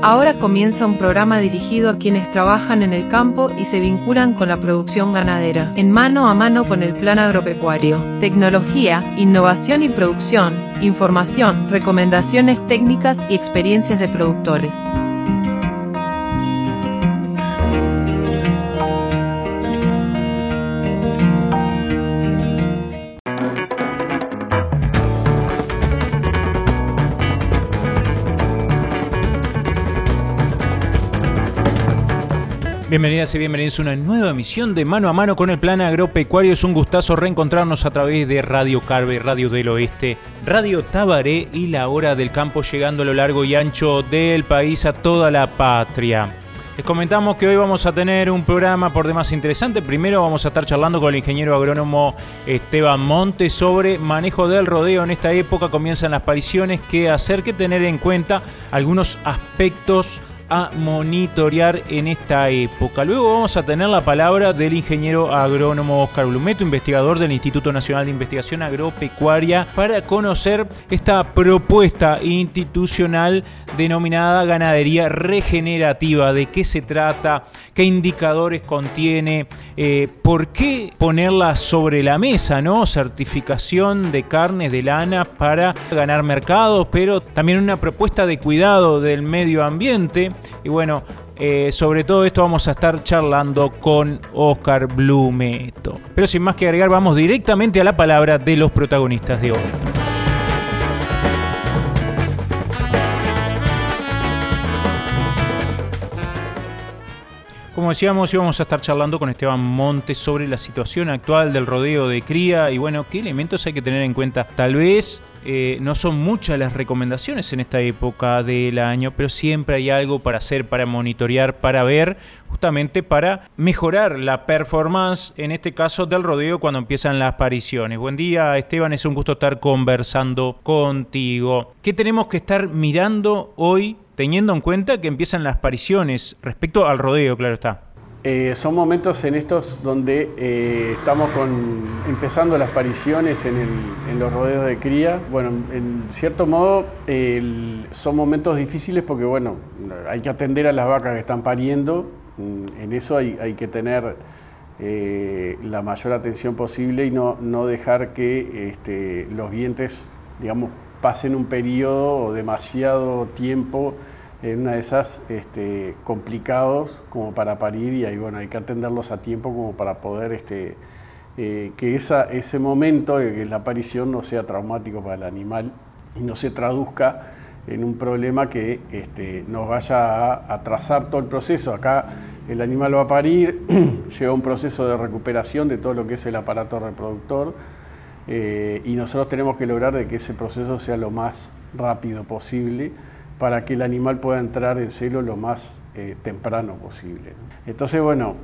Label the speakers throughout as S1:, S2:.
S1: Ahora comienza un programa dirigido a quienes trabajan en el campo y se vinculan con la producción ganadera, en mano a mano con el plan agropecuario. Tecnología, innovación y producción, información, recomendaciones técnicas y experiencias de productores.
S2: Bienvenidas y bienvenidos a una nueva emisión de Mano a Mano con el Plan Agropecuario. Es un gustazo reencontrarnos a través de Radio Carve, Radio del Oeste, Radio Tabaré y La Hora del Campo, llegando a lo largo y ancho del país a toda la patria. Les comentamos que hoy vamos a tener un programa por demás interesante. Primero vamos a estar charlando con el ingeniero agrónomo Esteban Monte sobre manejo del rodeo. En esta época comienzan las apariciones, qué hacer, qué tener en cuenta algunos aspectos a monitorear en esta época. Luego vamos a tener la palabra del ingeniero agrónomo Oscar Blumeto, investigador del Instituto Nacional de Investigación Agropecuaria, para conocer esta propuesta institucional denominada ganadería regenerativa, de qué se trata, qué indicadores contiene, eh, por qué ponerla sobre la mesa, ¿no? Certificación de carnes de lana para ganar mercados, pero también una propuesta de cuidado del medio ambiente y bueno, eh, sobre todo esto vamos a estar charlando con Oscar Blumeto. Pero sin más que agregar, vamos directamente a la palabra de los protagonistas de hoy. Como decíamos, íbamos a estar charlando con Esteban Montes sobre la situación actual del rodeo de cría y bueno, qué elementos hay que tener en cuenta. Tal vez eh, no son muchas las recomendaciones en esta época del año, pero siempre hay algo para hacer, para monitorear, para ver, justamente para mejorar la performance, en este caso del rodeo, cuando empiezan las apariciones. Buen día, Esteban, es un gusto estar conversando contigo. ¿Qué tenemos que estar mirando hoy teniendo en cuenta que empiezan las apariciones respecto al rodeo, claro está.
S3: Eh, son momentos en estos donde eh, estamos empezando las apariciones en, los rodeos de cría. Bueno, en cierto modo son momentos difíciles porque bueno, hay que atender a las vacas que están pariendo. Mm, en eso hay, que tener eh, la mayor atención posible y no, dejar que este, los vientres, digamos, pasen un periodo demasiado tiempo en una de esas este, complicados como para parir y ahí bueno hay que atenderlos a tiempo como para poder este, eh, que esa, ese momento de la aparición no sea traumático para el animal y no se traduzca en un problema que este, nos vaya a atrasar todo el proceso. Acá el animal va a parir, lleva un proceso de recuperación de todo lo que es el aparato reproductor eh, y nosotros tenemos que lograr de que ese proceso sea lo más rápido posible para que el animal pueda entrar en celo lo más eh, temprano posible. Entonces, bueno,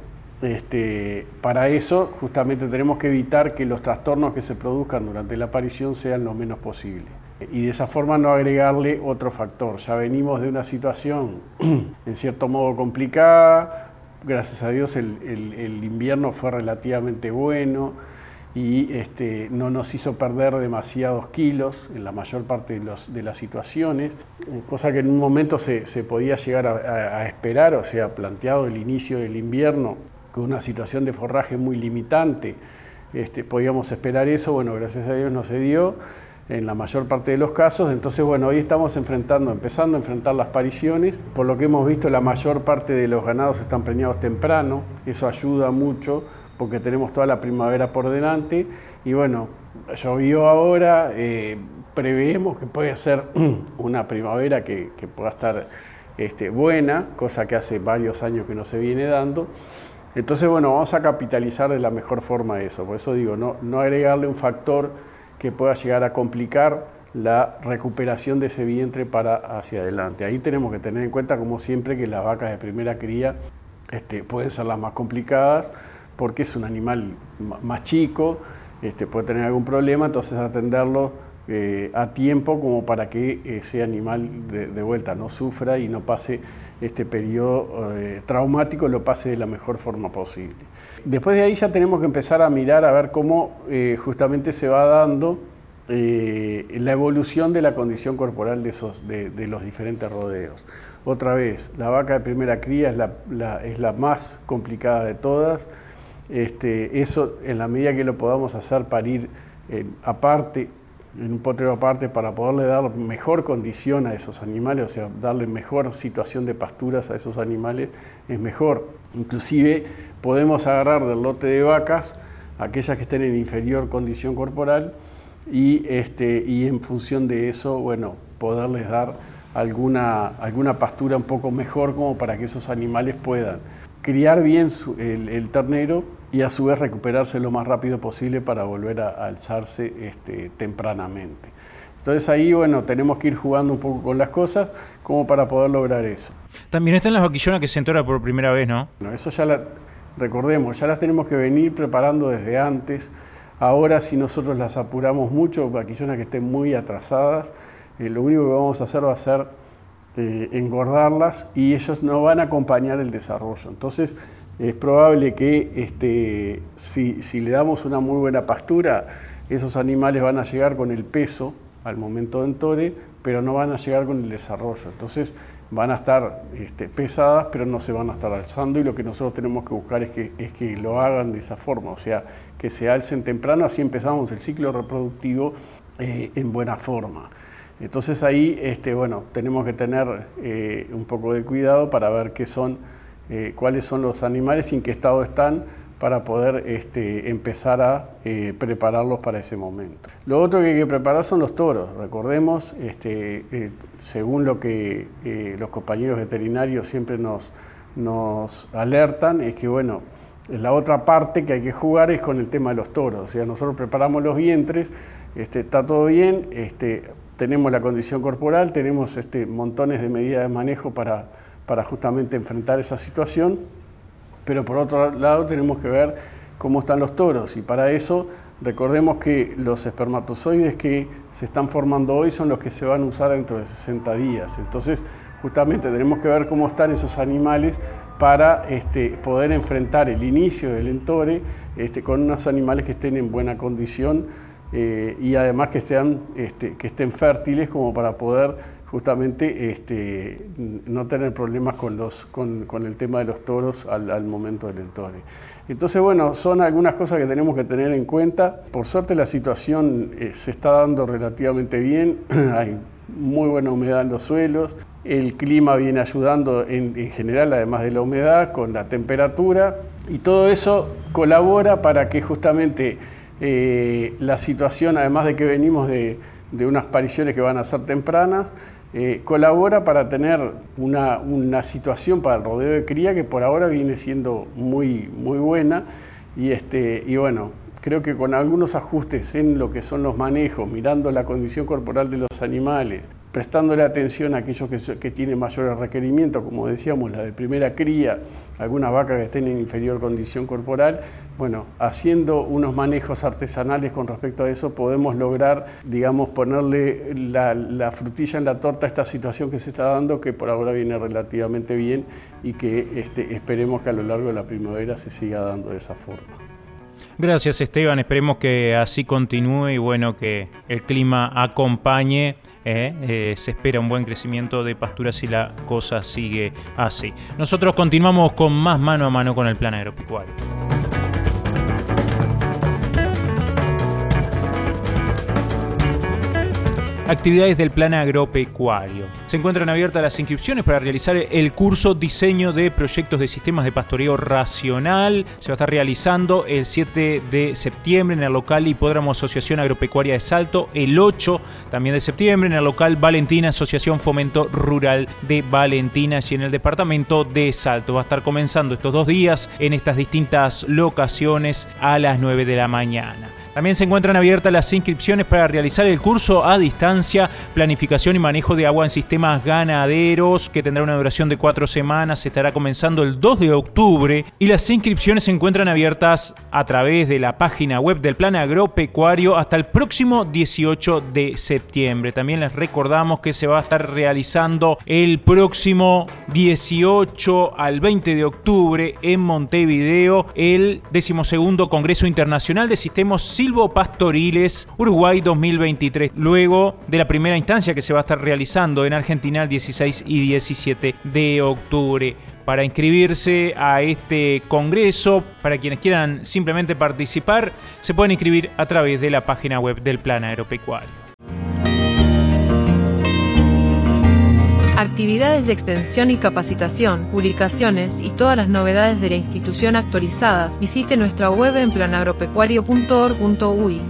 S3: este, para eso justamente tenemos que evitar que los trastornos que se produzcan durante la aparición sean lo menos posible. Y de esa forma no agregarle otro factor. Ya venimos de una situación en cierto modo complicada, gracias a Dios el invierno fue relativamente bueno, y este, no nos hizo perder demasiados kilos en la mayor parte de, las situaciones, cosa que en un momento se, podía llegar a, esperar, o sea, planteado el inicio del invierno con una situación de forraje muy limitante, este, podíamos esperar eso, bueno, gracias a Dios no se dio en la mayor parte de los casos, entonces bueno, hoy estamos enfrentando, empezando a enfrentar las pariciones, por lo que hemos visto la mayor parte de los ganados están preñados temprano, eso ayuda mucho porque tenemos toda la primavera por delante y bueno, llovió ahora, eh, preveemos que puede ser una primavera que, pueda estar este, buena, cosa que hace varios años que no se viene dando. Entonces, bueno, vamos a capitalizar de la mejor forma eso. Por eso digo, no, no agregarle un factor que pueda llegar a complicar la recuperación de ese vientre para hacia adelante. Ahí tenemos que tener en cuenta, como siempre, que las vacas de primera cría este, pueden ser las más complicadas porque es un animal más chico, este, puede tener algún problema, entonces atenderlo eh, a tiempo como para que ese animal de, vuelta no sufra y no pase este periodo eh, traumático, lo pase de la mejor forma posible. Después de ahí ya tenemos que empezar a mirar a ver cómo eh, justamente se va dando la evolución de la condición corporal de, esos, de los diferentes rodeos. otra vez, la vaca de primera cría es la, es la más complicada de todas. Este, eso, en la medida que lo podamos hacer parir ir aparte, en un potrero aparte, para poderle dar mejor condición a esos animales, o sea, darle mejor situación de pasturas a esos animales, es mejor. Inclusive podemos agarrar del lote de vacas aquellas que estén en inferior condición corporal y, este, y en función de eso, bueno, poderles dar alguna, alguna pastura un poco mejor como para que esos animales puedan criar bien el, ternero y a su vez recuperarse lo más rápido posible para volver a, alzarse este, tempranamente. Entonces ahí, bueno, tenemos que ir jugando un poco con las cosas como para poder lograr eso.
S2: También están las vaquillonas que se entora por primera vez, ¿no?
S3: Bueno, eso ya la, recordemos, ya las tenemos que venir preparando desde antes. Ahora si nosotros las apuramos mucho, vaquillonas que estén muy atrasadas, eh, lo único que vamos a hacer va a ser eh, engordarlas y ellos no van a acompañar el desarrollo. Entonces es probable que este, si, si, le damos una muy buena pastura, esos animales van a llegar con el peso al momento de entore, pero no van a llegar con el desarrollo. Entonces van a estar este, pesadas, pero no se van a estar alzando y lo que nosotros tenemos que buscar es que, es que lo hagan de esa forma, o sea, que se alcen temprano, así empezamos el ciclo reproductivo eh, en buena forma. Entonces ahí, este, bueno, tenemos que tener eh, un poco de cuidado para ver qué son, eh, cuáles son los animales y en qué estado están para poder este, empezar a eh, prepararlos para ese momento. Lo otro que hay que preparar son los toros. Recordemos, este, según lo que los compañeros veterinarios siempre nos, alertan, es que bueno, la otra parte que hay que jugar es con el tema de los toros. O sea, nosotros preparamos los vientres, está todo bien, tenemos la condición corporal, tenemos este, montones de medidas de manejo para, para justamente enfrentar esa situación, pero por otro lado tenemos que ver cómo están los toros y para eso recordemos que los espermatozoides que se están formando hoy son los que se van a usar dentro de 60 días. Entonces, justamente tenemos que ver cómo están esos animales para este, poder enfrentar el inicio del entore este, con unos animales que estén en buena condición eh, y además que, sean, este, que estén fértiles como para poder justamente este, no tener problemas con, los, con, el tema de los toros al, momento del entore. Entonces, bueno, son algunas cosas que tenemos que tener en cuenta. Por suerte la situación eh, se está dando relativamente bien, hay muy buena humedad en los suelos, el clima viene ayudando en general, además de la humedad, con la temperatura, y todo eso colabora para que justamente eh, la situación, además de que venimos de, unas apariciones que van a ser tempranas, eh, colabora para tener una, situación para el rodeo de cría que por ahora viene siendo muy, muy buena. Y, este, y bueno, creo que con algunos ajustes en lo que son los manejos, mirando la condición corporal de los animales, prestándole atención a aquellos que, tienen mayores requerimientos, como decíamos, la de primera cría, algunas vacas que estén en inferior condición corporal, bueno, haciendo unos manejos artesanales con respecto a eso podemos lograr, digamos, ponerle la, frutilla en la torta a esta situación que se está dando, que por ahora viene relativamente bien y que este, esperemos que a lo largo de la primavera se siga dando de esa forma.
S2: Gracias Esteban, esperemos que así continúe y bueno, que el clima acompañe ¿eh? Eh, se espera un buen crecimiento de pasturas si la cosa sigue así. Nosotros continuamos con más mano a mano con el plan agropecuario. Actividades del plan agropecuario. Se encuentran abiertas las inscripciones para realizar el curso Diseño de Proyectos de Sistemas de Pastoreo Racional. Se va a estar realizando el 7 de septiembre en el local Hipódromo Asociación Agropecuaria de Salto, el 8 también de septiembre en el local Valentina Asociación Fomento Rural de Valentina y en el departamento de Salto. Va a estar comenzando estos dos días en estas distintas locaciones a las 9 de la mañana. También se encuentran abiertas las inscripciones para realizar el curso a distancia, planificación y manejo de agua en sistemas ganaderos, que tendrá una duración de cuatro semanas, se estará comenzando el 2 de octubre y las inscripciones se encuentran abiertas a través de la página web del Plan Agropecuario hasta el próximo 18 de septiembre. También les recordamos que se va a estar realizando el próximo 18 al 20 de octubre en Montevideo el decimosegundo Congreso Internacional de Sistemas Silvo Pastoriles Uruguay 2023, luego de la primera instancia que se va a estar realizando en Argentina el 16 y 17 de octubre para inscribirse a este congreso. Para quienes quieran simplemente participar, se pueden inscribir a través de la página web del Plan Aeropecuario.
S1: Actividades de extensión y capacitación, publicaciones y todas las novedades de la institución actualizadas, visite nuestra web en planagropecuario.org.uy.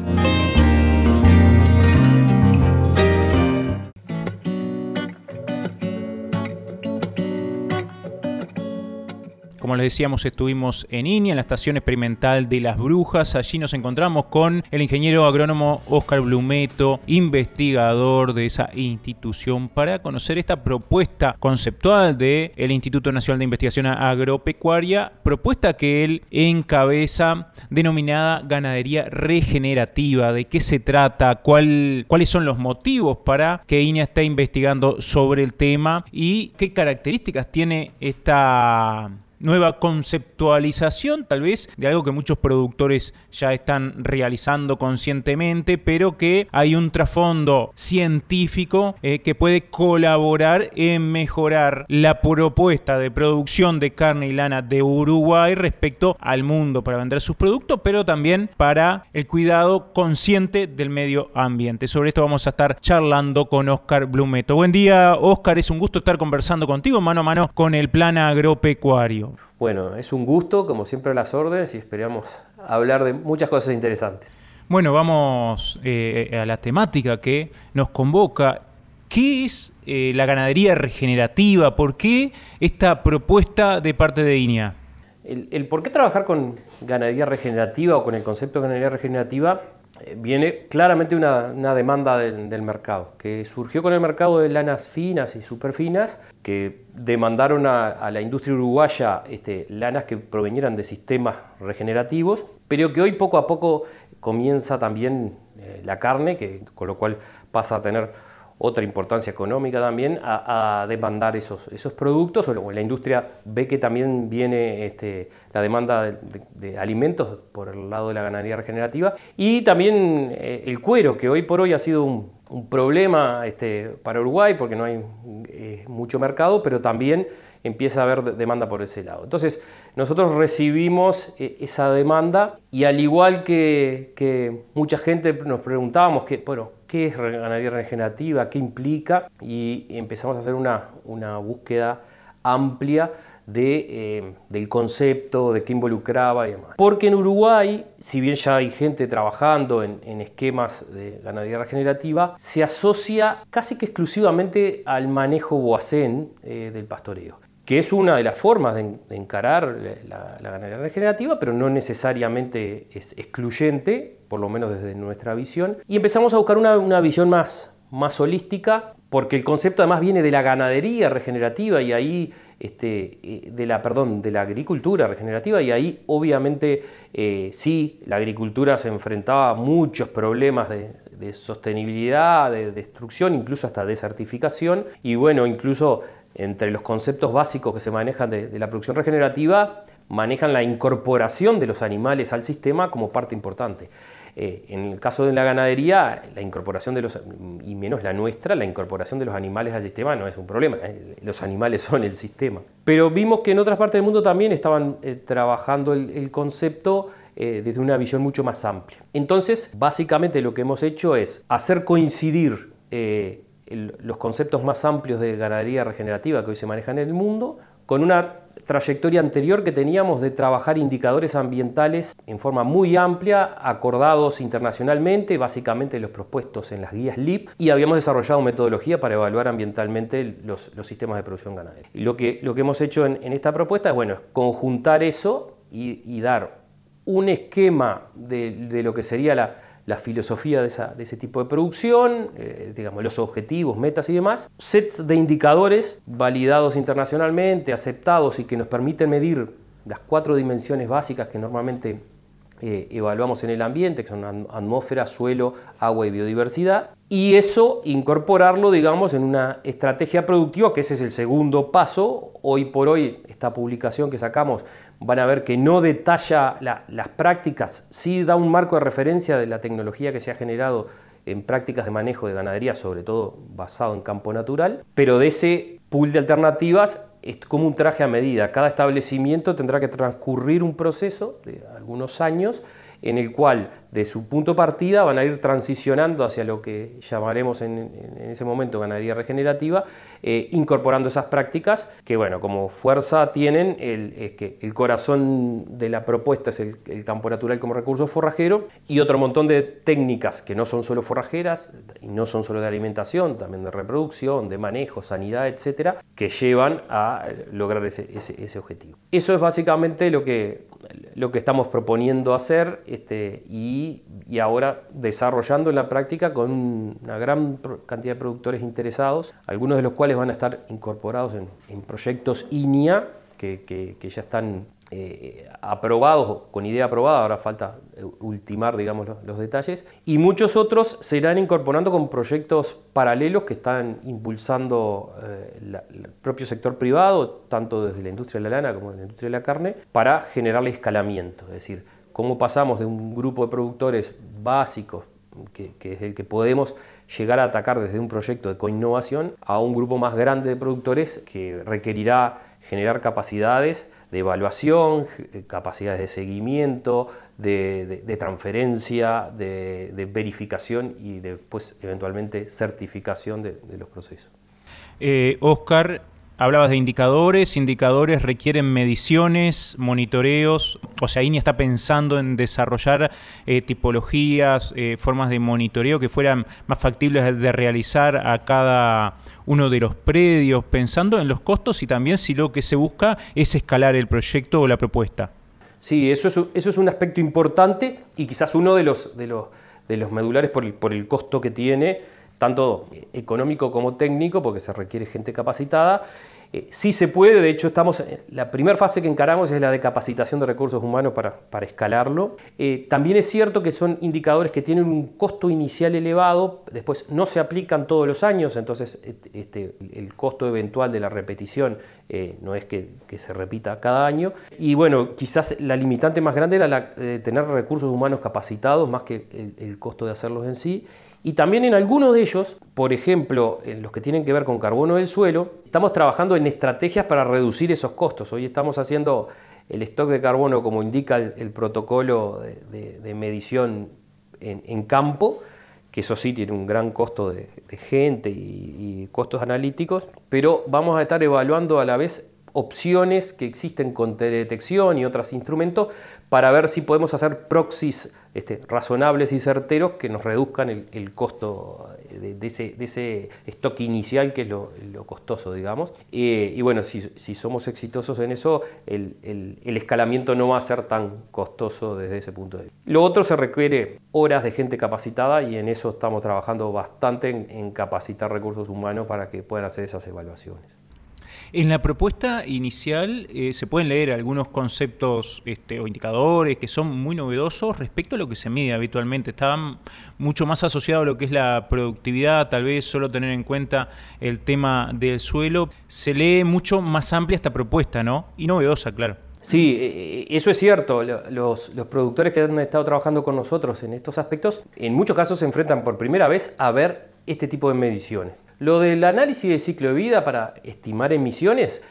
S2: Como les decíamos, estuvimos en INIA, en la Estación Experimental de las Brujas. Allí nos encontramos con el ingeniero agrónomo Oscar Blumeto, investigador de esa institución, para conocer esta propuesta conceptual del el Instituto Nacional de Investigación Agropecuaria, propuesta que él encabeza denominada ganadería regenerativa. ¿De qué se trata? ¿Cuál, ¿Cuáles son los motivos para que INIA esté investigando sobre el tema? ¿Y qué características tiene esta nueva conceptualización tal vez de algo que muchos productores ya están realizando conscientemente, pero que hay un trasfondo científico eh, que puede colaborar en mejorar la propuesta de producción de carne y lana de Uruguay respecto al mundo para vender sus productos, pero también para el cuidado consciente del medio ambiente. Sobre esto vamos a estar charlando con Oscar Blumeto. Buen día, Oscar, es un gusto estar conversando contigo mano a mano con el plan agropecuario.
S4: Bueno, es un gusto, como siempre, a las órdenes y esperamos hablar de muchas cosas interesantes.
S2: Bueno, vamos eh, a la temática que nos convoca. ¿Qué es eh, la ganadería regenerativa? ¿Por qué esta propuesta de parte de INEA?
S4: El, por qué trabajar con ganadería regenerativa o con el concepto de ganadería regenerativa eh, viene claramente una, demanda del, del, mercado, que surgió con el mercado de lanas finas y superfinas, que demandaron a, la industria uruguaya este, lanas que provenieran de sistemas regenerativos, pero que hoy poco a poco comienza también eh, la carne, que, con lo cual pasa a tener otra importancia económica también a, demandar esos, esos productos, o la industria ve que también viene este, la demanda de, alimentos por el lado de la ganadería regenerativa, y también eh, el cuero, que hoy por hoy ha sido un, problema este, para Uruguay porque no hay eh, mucho mercado, pero también empieza a haber demanda por ese lado. Entonces, nosotros recibimos eh, esa demanda y al igual que, mucha gente nos preguntábamos que, bueno, qué es ganadería regenerativa, qué implica, y empezamos a hacer una, una búsqueda amplia de, eh, del concepto, de qué involucraba y demás. Porque en Uruguay, si bien ya hay gente trabajando en, esquemas de ganadería regenerativa, se asocia casi que exclusivamente al manejo boacén eh, del pastoreo que es una de las formas de, encarar la, ganadería regenerativa, pero no necesariamente es excluyente, por lo menos desde nuestra visión. Y empezamos a buscar una, visión más, más holística, porque el concepto además viene de la ganadería regenerativa y ahí este, eh, de la, perdón, de la agricultura regenerativa y ahí obviamente eh, sí, la agricultura se enfrentaba a muchos problemas de sostenibilidad, de destrucción, incluso hasta desertificación y bueno, incluso entre los conceptos básicos que se manejan de, la producción regenerativa, manejan la incorporación de los animales al sistema como parte importante. Eh, en el caso de la ganadería, la incorporación de los, y menos la nuestra, la incorporación de los animales al sistema no es un problema, eh, los animales son el sistema. Pero vimos que en otras partes del mundo también estaban eh, trabajando el, concepto desde una visión mucho más amplia. Entonces, básicamente lo que hemos hecho es hacer coincidir los conceptos más amplios de ganadería regenerativa que hoy se manejan en el mundo, con una trayectoria anterior que teníamos de trabajar indicadores ambientales en forma muy amplia, acordados internacionalmente, básicamente los propuestos en las guías LIP, y habíamos desarrollado metodología para evaluar ambientalmente los, sistemas de producción ganadera. Y lo que, lo que hemos hecho en, esta propuesta es, bueno, conjuntar eso y, dar un esquema de lo que sería la, la filosofía de, ese tipo de producción, eh, digamos, los objetivos, metas y demás, sets de indicadores validados internacionalmente, aceptados y que nos permiten medir las cuatro dimensiones básicas que normalmente eh, evaluamos en el ambiente, que son atmósfera, suelo, agua y biodiversidad, y eso incorporarlo, digamos, en una estrategia productiva, que ese es el segundo paso. Hoy por hoy, esta publicación que sacamos, van a ver que no detalla las prácticas, sí da un marco de referencia de la tecnología que se ha generado en prácticas de manejo de ganadería, sobre todo basado en campo natural, pero de ese pool de alternativas es como un traje a medida. Cada establecimiento tendrá que transcurrir un proceso de algunos años en el cual de su punto de partida van a ir transicionando hacia lo que llamaremos en, ese momento ganadería regenerativa, eh, incorporando esas prácticas que, bueno, como fuerza tienen el, es que el corazón de la propuesta es el, campo natural como recurso forrajero y otro montón de técnicas que no son solo forrajeras y no son solo de alimentación, también de reproducción, de manejo, sanidad, etcétera, que llevan a lograr ese, ese objetivo. Eso es básicamente lo que, lo que estamos proponiendo hacer este, y y, ahora desarrollando en la práctica con una gran cantidad de productores interesados, algunos de los cuales van a estar incorporados en, proyectos INIA que, ya están eh, aprobados, con idea aprobada, ahora falta ultimar digamos, los, detalles, y muchos otros se irán incorporando con proyectos paralelos que están impulsando eh, el propio sector privado, tanto desde la industria de la lana como de la industria de la carne, para generarle escalamiento, es decir, cómo pasamos de un grupo de productores básicos, que, es el que podemos llegar a atacar desde un proyecto de coinnovación, a un grupo más grande de productores que requerirá generar capacidades de evaluación, capacidades de seguimiento, de, transferencia, de, verificación y después eventualmente certificación de, los procesos.
S2: Eh, Oscar, Hablabas de indicadores, indicadores requieren mediciones, monitoreos, o sea, INI está pensando en desarrollar eh, tipologías, eh, formas de monitoreo que fueran más factibles de realizar a cada uno de los predios, pensando en los costos y también si lo que se busca es escalar el proyecto o la propuesta.
S4: Sí, eso es, eso es un aspecto importante y quizás uno de los, de los, de los medulares por el, por el costo que tiene tanto económico como técnico, porque se requiere gente capacitada. Eh, sí se puede, de hecho estamos, la primera fase que encaramos es la de capacitación de recursos humanos para, para escalarlo. Eh, también es cierto que son indicadores que tienen un costo inicial elevado, después no se aplican todos los años, entonces este, el costo eventual de la repetición eh, no es que, se repita cada año. Y bueno, quizás la limitante más grande era la de tener recursos humanos capacitados más que el costo de hacerlos en sí. Y también en algunos de ellos, por ejemplo, en los que tienen que ver con carbono del suelo, estamos trabajando en estrategias para reducir esos costos. Hoy estamos haciendo el stock de carbono como indica el, protocolo de, medición en, campo, que eso sí tiene un gran costo de, gente y, y costos analíticos, pero vamos a estar evaluando a la vez opciones que existen con teledetección y otros instrumentos para ver si podemos hacer proxies este, razonables y certeros que nos reduzcan el, costo de, ese, stock inicial que es lo, costoso, digamos. y bueno, si, somos exitosos en eso, el, escalamiento no va a ser tan costoso desde ese punto de vista. Lo otro se requiere horas de gente capacitada y en eso estamos trabajando bastante en capacitar recursos humanos para que puedan hacer esas evaluaciones.
S2: En la propuesta inicial eh, se pueden leer algunos conceptos este, o indicadores que son muy novedosos respecto a lo que se mide habitualmente. Estaban mucho más asociados a lo que es la productividad, tal vez solo tener en cuenta el tema del suelo. Se lee mucho más amplia esta propuesta, ¿no? Y novedosa, claro.
S4: Sí, eh, eh, eso es cierto. Los, los, productores que han estado trabajando con nosotros en estos aspectos, en muchos casos se enfrentan por primera vez a ver este tipo de mediciones. Lo del análisis de ciclo de vida para estimar emisiones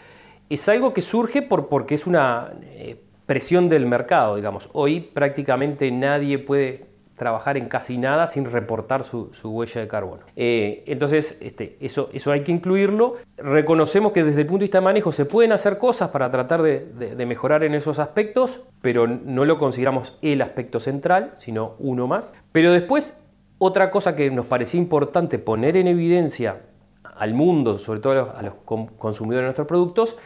S4: es algo que surge por, porque es una eh, presión del mercado, digamos. Hoy prácticamente nadie puede trabajar en casi nada sin reportar su, huella de carbono. Eh, entonces, este, eso, eso hay que incluirlo. Reconocemos que desde el punto de vista de manejo se pueden hacer cosas para tratar de, de mejorar en esos aspectos, pero no lo consideramos el aspecto central, sino uno más. Pero después otra cosa que nos parecía importante poner en evidencia al mundo, sobre todo a los, consumidores de nuestros productos,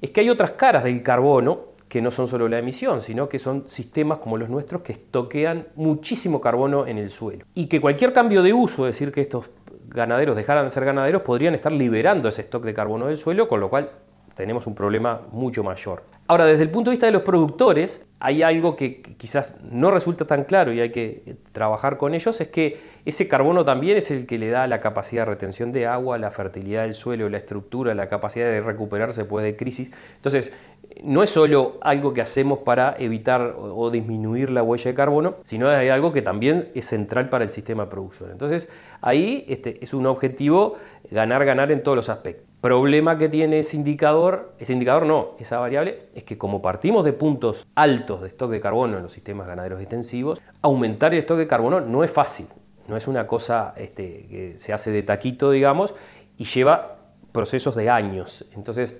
S4: es que hay otras caras del carbono que no son solo la emisión, sino que son sistemas como los nuestros que estoquean muchísimo carbono en el suelo. Y que cualquier cambio de uso, es decir, que estos ganaderos dejaran de ser ganaderos, podrían estar liberando ese stock de carbono del suelo, con lo cual tenemos un problema mucho mayor. Ahora, desde el punto de vista de los productores, hay algo que quizás no resulta tan claro y hay que trabajar con ellos, es que ese carbono también es el que le da la capacidad de retención de agua, la fertilidad del suelo, la estructura, la capacidad de recuperarse después de crisis. Entonces, no es solo algo que hacemos para evitar o disminuir la huella de carbono, sino es algo que también es central para el sistema de producción. Entonces, ahí este, es un objetivo ganar, ganar en todos los aspectos. Problema que tiene ese indicador, ese indicador no, esa variable, es que como partimos de puntos altos de stock de carbono en los sistemas ganaderos extensivos, aumentar el stock de carbono no es fácil, no es una cosa este, que se hace de taquito, digamos, y lleva procesos de años. Entonces,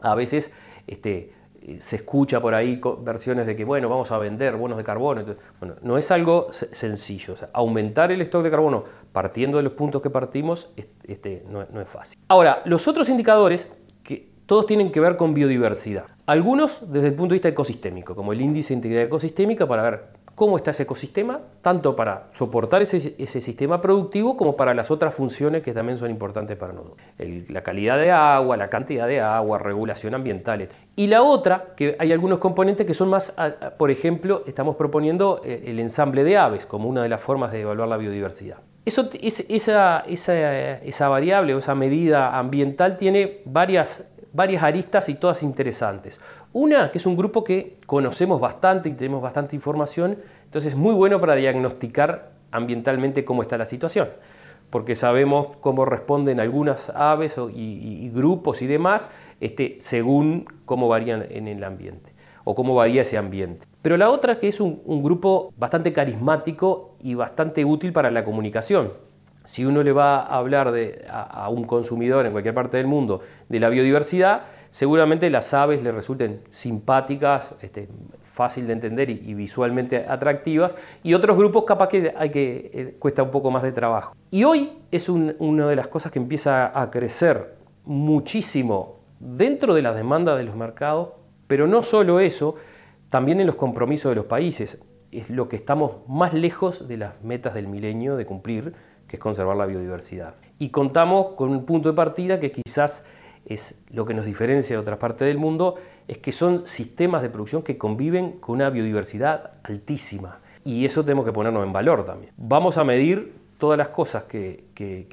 S4: a veces este, se escucha por ahí versiones de que, bueno, vamos a vender bonos de carbono. bueno, no es algo sencillo. aumentar el stock de carbono partiendo de los puntos que partimos este, no, no, es fácil. Ahora, los otros indicadores, que todos tienen que ver con biodiversidad. Algunos desde el punto de vista ecosistémico, como el índice de integridad ecosistémica, para ver cómo está ese ecosistema, tanto para soportar ese, sistema productivo como para las otras funciones que también son importantes para nosotros. la calidad de agua, la cantidad de agua, regulación ambiental, etc. Y la otra, que hay algunos componentes que son más, por ejemplo, estamos proponiendo eh, el ensamble de aves como una de las formas de evaluar la biodiversidad. Esa, esa variable o esa medida ambiental tiene varias varias aristas y todas interesantes. Una, que es un grupo que conocemos bastante y tenemos bastante información, entonces es muy bueno para diagnosticar ambientalmente cómo está la situación, porque sabemos cómo responden algunas aves y, grupos y demás este, según cómo varían en el ambiente o cómo varía ese ambiente. Pero la otra que es un, grupo bastante carismático y bastante útil para la comunicación. Si uno le va a hablar a, un consumidor en cualquier parte del mundo de la biodiversidad, seguramente las aves le resulten simpáticas, este, fácil de entender y, visualmente atractivas, y otros grupos capaz que, hay que eh, cuesta un poco más de trabajo. Y hoy es una de las cosas que empieza a crecer muchísimo dentro de las demandas de los mercados, pero no solo eso, también en los compromisos de los países. Es lo que estamos más lejos de las metas del milenio de cumplir que es conservar la biodiversidad. Y contamos con un punto de partida que quizás es lo que nos diferencia de otras partes del mundo, es que son sistemas de producción que conviven con una biodiversidad altísima. Y eso tenemos que ponernos en valor también. Vamos a medir todas las cosas que,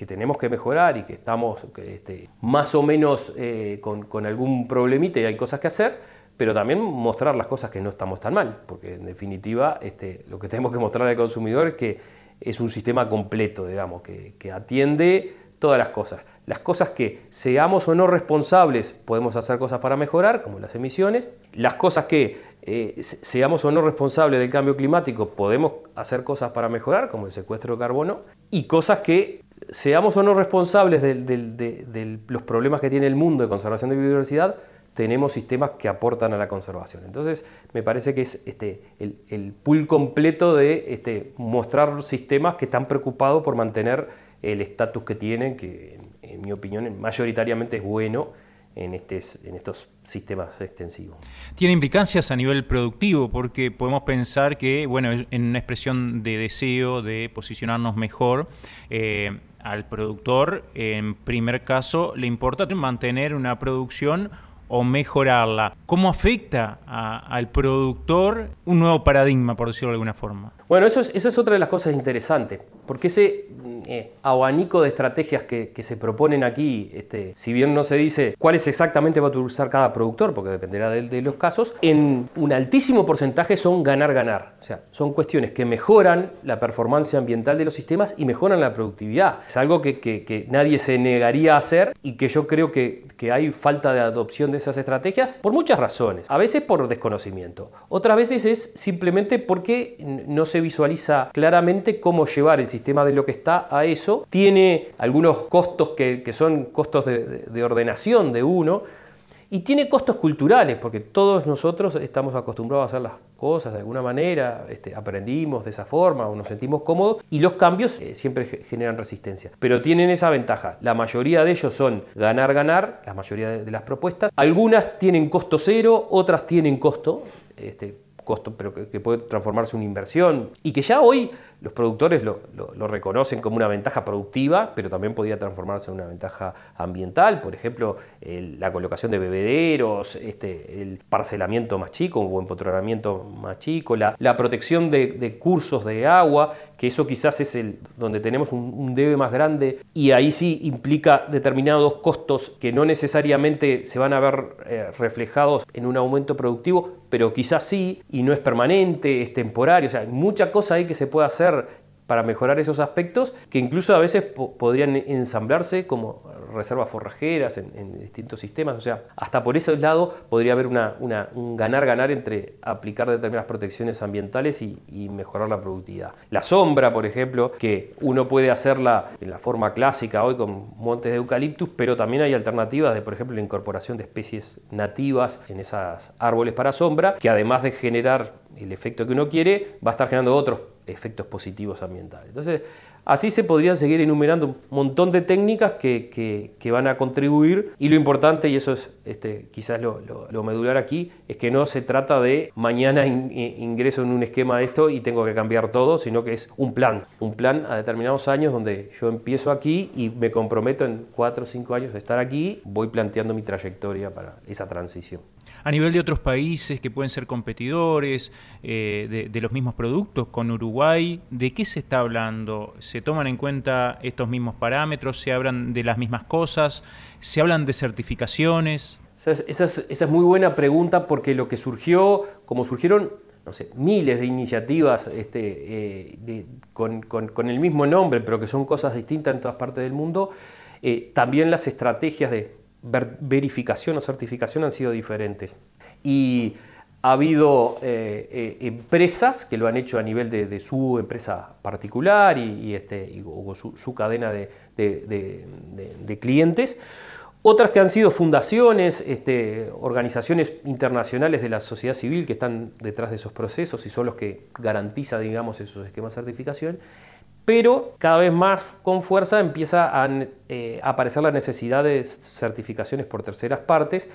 S4: tenemos que mejorar y que estamos este, más o menos eh, con, algún problemita y hay cosas que hacer, pero también mostrar las cosas que no estamos tan mal, porque en definitiva este, lo que tenemos que mostrar al consumidor es que es un sistema completo, digamos, que, atiende todas las cosas. Las cosas que seamos o no responsables, podemos hacer cosas para mejorar, como las emisiones. Las cosas que eh, seamos o no responsables del cambio climático, podemos hacer cosas para mejorar, como el secuestro de carbono. Y cosas que seamos o no responsables de los problemas que tiene el mundo de conservación de biodiversidad, tenemos sistemas que aportan a la conservación. Entonces, me parece que es este, el, pool completo de este, mostrar sistemas que están preocupados por mantener el estatus que tienen, que en, mi opinión mayoritariamente es bueno en, en estos sistemas extensivos.
S2: Tiene implicancias a nivel productivo, porque podemos pensar que, bueno, en una expresión de deseo de posicionarnos mejor, eh, al productor, en primer caso, le importa mantener una producción o mejorarla. ¿Cómo afecta al productor un nuevo paradigma, por decirlo de alguna forma?
S4: Bueno, eso es, esa es otra de las cosas interesantes, porque ese eh, abanico de estrategias que, se proponen aquí, este, si bien no se dice cuáles exactamente va a utilizar cada productor, porque dependerá de, los casos, en un altísimo porcentaje son ganar-ganar. O sea, son cuestiones que mejoran la performance ambiental de los sistemas y mejoran la productividad. Es algo que, nadie se negaría a hacer y que yo creo que, que hay falta de adopción de esas estrategias por muchas razones. A veces por desconocimiento, otras veces es simplemente porque no se visualiza claramente cómo llevar el sistema de lo que está a eso. Tiene algunos costos que, son costos de, ordenación de uno, y tiene costos culturales, porque todos nosotros estamos acostumbrados a hacer las cosas de alguna manera, este, aprendimos de esa forma o nos sentimos cómodos, y los cambios eh, siempre generan resistencia. Pero tienen esa ventaja. La mayoría de ellos son ganar, ganar, la mayoría de, las propuestas. Algunas tienen costo cero, otras tienen costo. Este, costo, pero que, puede transformarse en una inversión y que ya hoy los productores lo, reconocen como una ventaja productiva, pero también podía transformarse en una ventaja ambiental, por ejemplo, la colocación de bebederos, este, el parcelamiento más chico, un buen empotronamiento más chico, la, protección de, cursos de agua, que eso quizás es el donde tenemos un, debe más grande y ahí sí implica determinados costos que no necesariamente se van a ver eh, reflejados en un aumento productivo, pero quizás sí, y no es permanente, es temporario, o sea, hay mucha cosa ahí que se puede hacer para mejorar esos aspectos que incluso a veces podrían ensamblarse como reservas forrajeras en, distintos sistemas. O sea, hasta por ese lado podría haber una, un ganar-ganar entre aplicar determinadas protecciones ambientales y, mejorar la productividad. La sombra, por ejemplo, que uno puede hacerla en la forma clásica hoy con montes de eucaliptus, pero también hay alternativas de, por ejemplo, la incorporación de especies nativas en esos árboles para sombra, que además de generar el efecto que uno quiere, va a estar generando otros efectos positivos ambientales. Entonces, así se podrían seguir enumerando un montón de técnicas que, van a contribuir y lo importante, y eso es este, quizás lo, medular aquí, es que no se trata de mañana ingreso en un esquema de esto y tengo que cambiar todo, sino que es un plan, un plan a determinados años donde yo empiezo aquí y me comprometo en cuatro o cinco años a estar aquí, voy planteando mi trayectoria para esa transición
S2: a nivel de otros países que pueden ser competidores eh, de, los mismos productos, con Uruguay, ¿de qué se está hablando? ¿Se toman en cuenta estos mismos parámetros? ¿Se hablan de las mismas cosas? ¿Se hablan de certificaciones?
S4: Esa es, muy buena pregunta porque lo que surgió, como surgieron no sé, miles de iniciativas este, eh, con, el mismo nombre, pero que son cosas distintas en todas partes del mundo, eh, también las estrategias de verificación o certificación han sido diferentes. Y ha habido eh, eh, empresas que lo han hecho a nivel de, su empresa particular y, este, su, cadena de, clientes. Otras que han sido fundaciones, este, organizaciones internacionales de la sociedad civil que están detrás de esos procesos y son los que garantizan, digamos, esos esquemas de certificación pero cada vez más con fuerza empieza a eh, aparecer la necesidad de certificaciones por terceras partes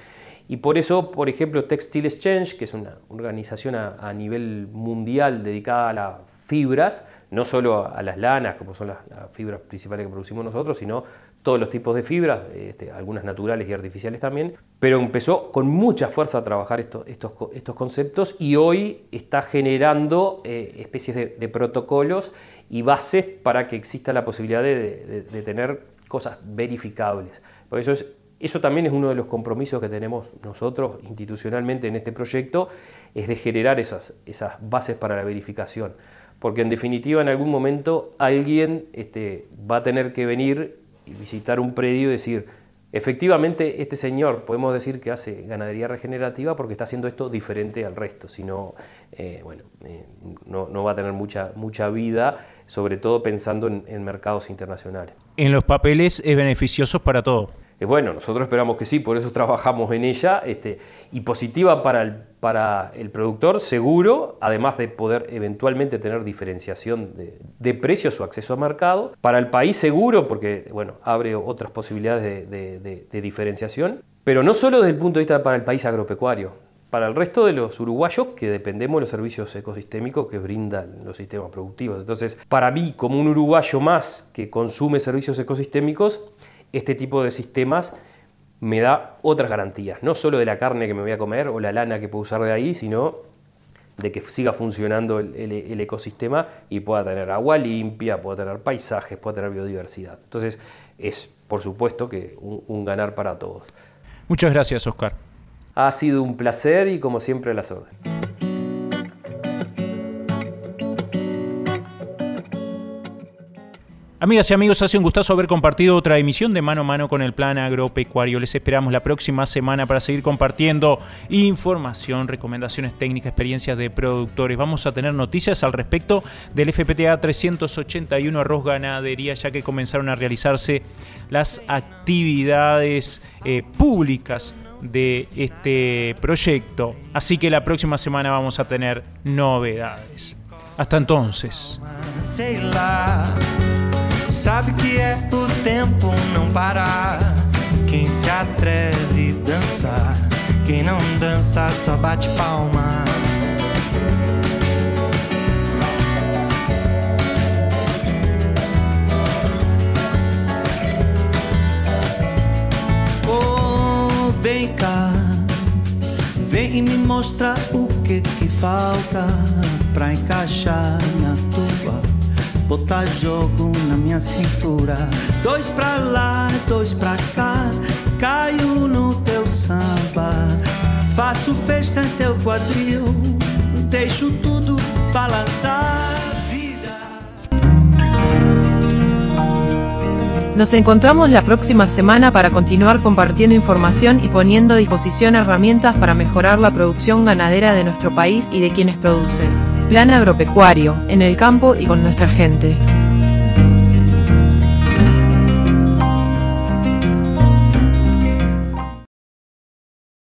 S4: y por eso, por ejemplo, Textile Exchange, que es una organización a, nivel mundial dedicada a las fibras, no solo a las lanas, como son las, fibras principales que producimos nosotros, sino todos los tipos de fibras, este, algunas naturales y artificiales también, pero empezó con mucha fuerza a trabajar estos, estos, conceptos y hoy está generando eh, especies de protocolos y bases para que exista la posibilidad de, tener cosas verificables. Por eso, es, eso también es uno de los compromisos que tenemos nosotros institucionalmente en este proyecto, es de generar esas, esas bases para la verificación. Porque en definitiva en algún momento alguien este, va a tener que venir y visitar un predio y decir, Efectivamente, este señor podemos decir que hace ganadería regenerativa porque está haciendo esto diferente al resto, si no, eh, bueno, eh, no, va a tener mucha, mucha vida, sobre todo pensando en mercados internacionales.
S2: En los papeles es beneficioso para todo.
S4: Eh, bueno, nosotros esperamos que sí, por eso trabajamos en ella, este, y positiva para el, para el productor, seguro, además de poder eventualmente tener diferenciación de, precios o acceso a mercado, para el país seguro, porque bueno, abre otras posibilidades de, diferenciación, pero no solo desde el punto de vista para el país agropecuario, para el resto de los uruguayos que dependemos de los servicios ecosistémicos que brindan los sistemas productivos. Entonces, para mí, como un uruguayo más que consume servicios ecosistémicos, este tipo de sistemas me da otras garantías, no solo de la carne que me voy a comer o la lana que puedo usar de ahí, sino de que siga funcionando el, ecosistema y pueda tener agua limpia, pueda tener paisajes, pueda tener biodiversidad. Entonces es, por supuesto, que un, ganar para todos.
S2: Muchas gracias, Oscar.
S4: Ha sido un placer y como siempre las órdenes.
S2: Amigas y amigos, hace un gustazo haber compartido otra emisión de Mano a Mano con el Plan Agropecuario. Les esperamos la próxima semana para seguir compartiendo información, recomendaciones técnicas, experiencias de productores. Vamos a tener noticias al respecto del FPTA 381 Arroz Ganadería, ya que comenzaron a realizarse las actividades eh, públicas de este proyecto. Así que la próxima semana vamos a tener novedades. Hasta entonces.
S5: sabe que é o tempo não parar. Quem se atreve dançar, quem não dança só bate palma. Oh, vem cá, vem e me mostra o que que falta pra encaixar na tua Botar jogo na minha cintura. Dois pra lá, dois pra cá. Caio no teu samba. Faço festa em teu quadril. Deixo tudo balançar.
S1: Nos encontramos la próxima semana para continuar compartiendo información y poniendo a disposición herramientas para mejorar la producción ganadera de nuestro país y de quienes producen. Plan agropecuario, en el campo y con nuestra gente.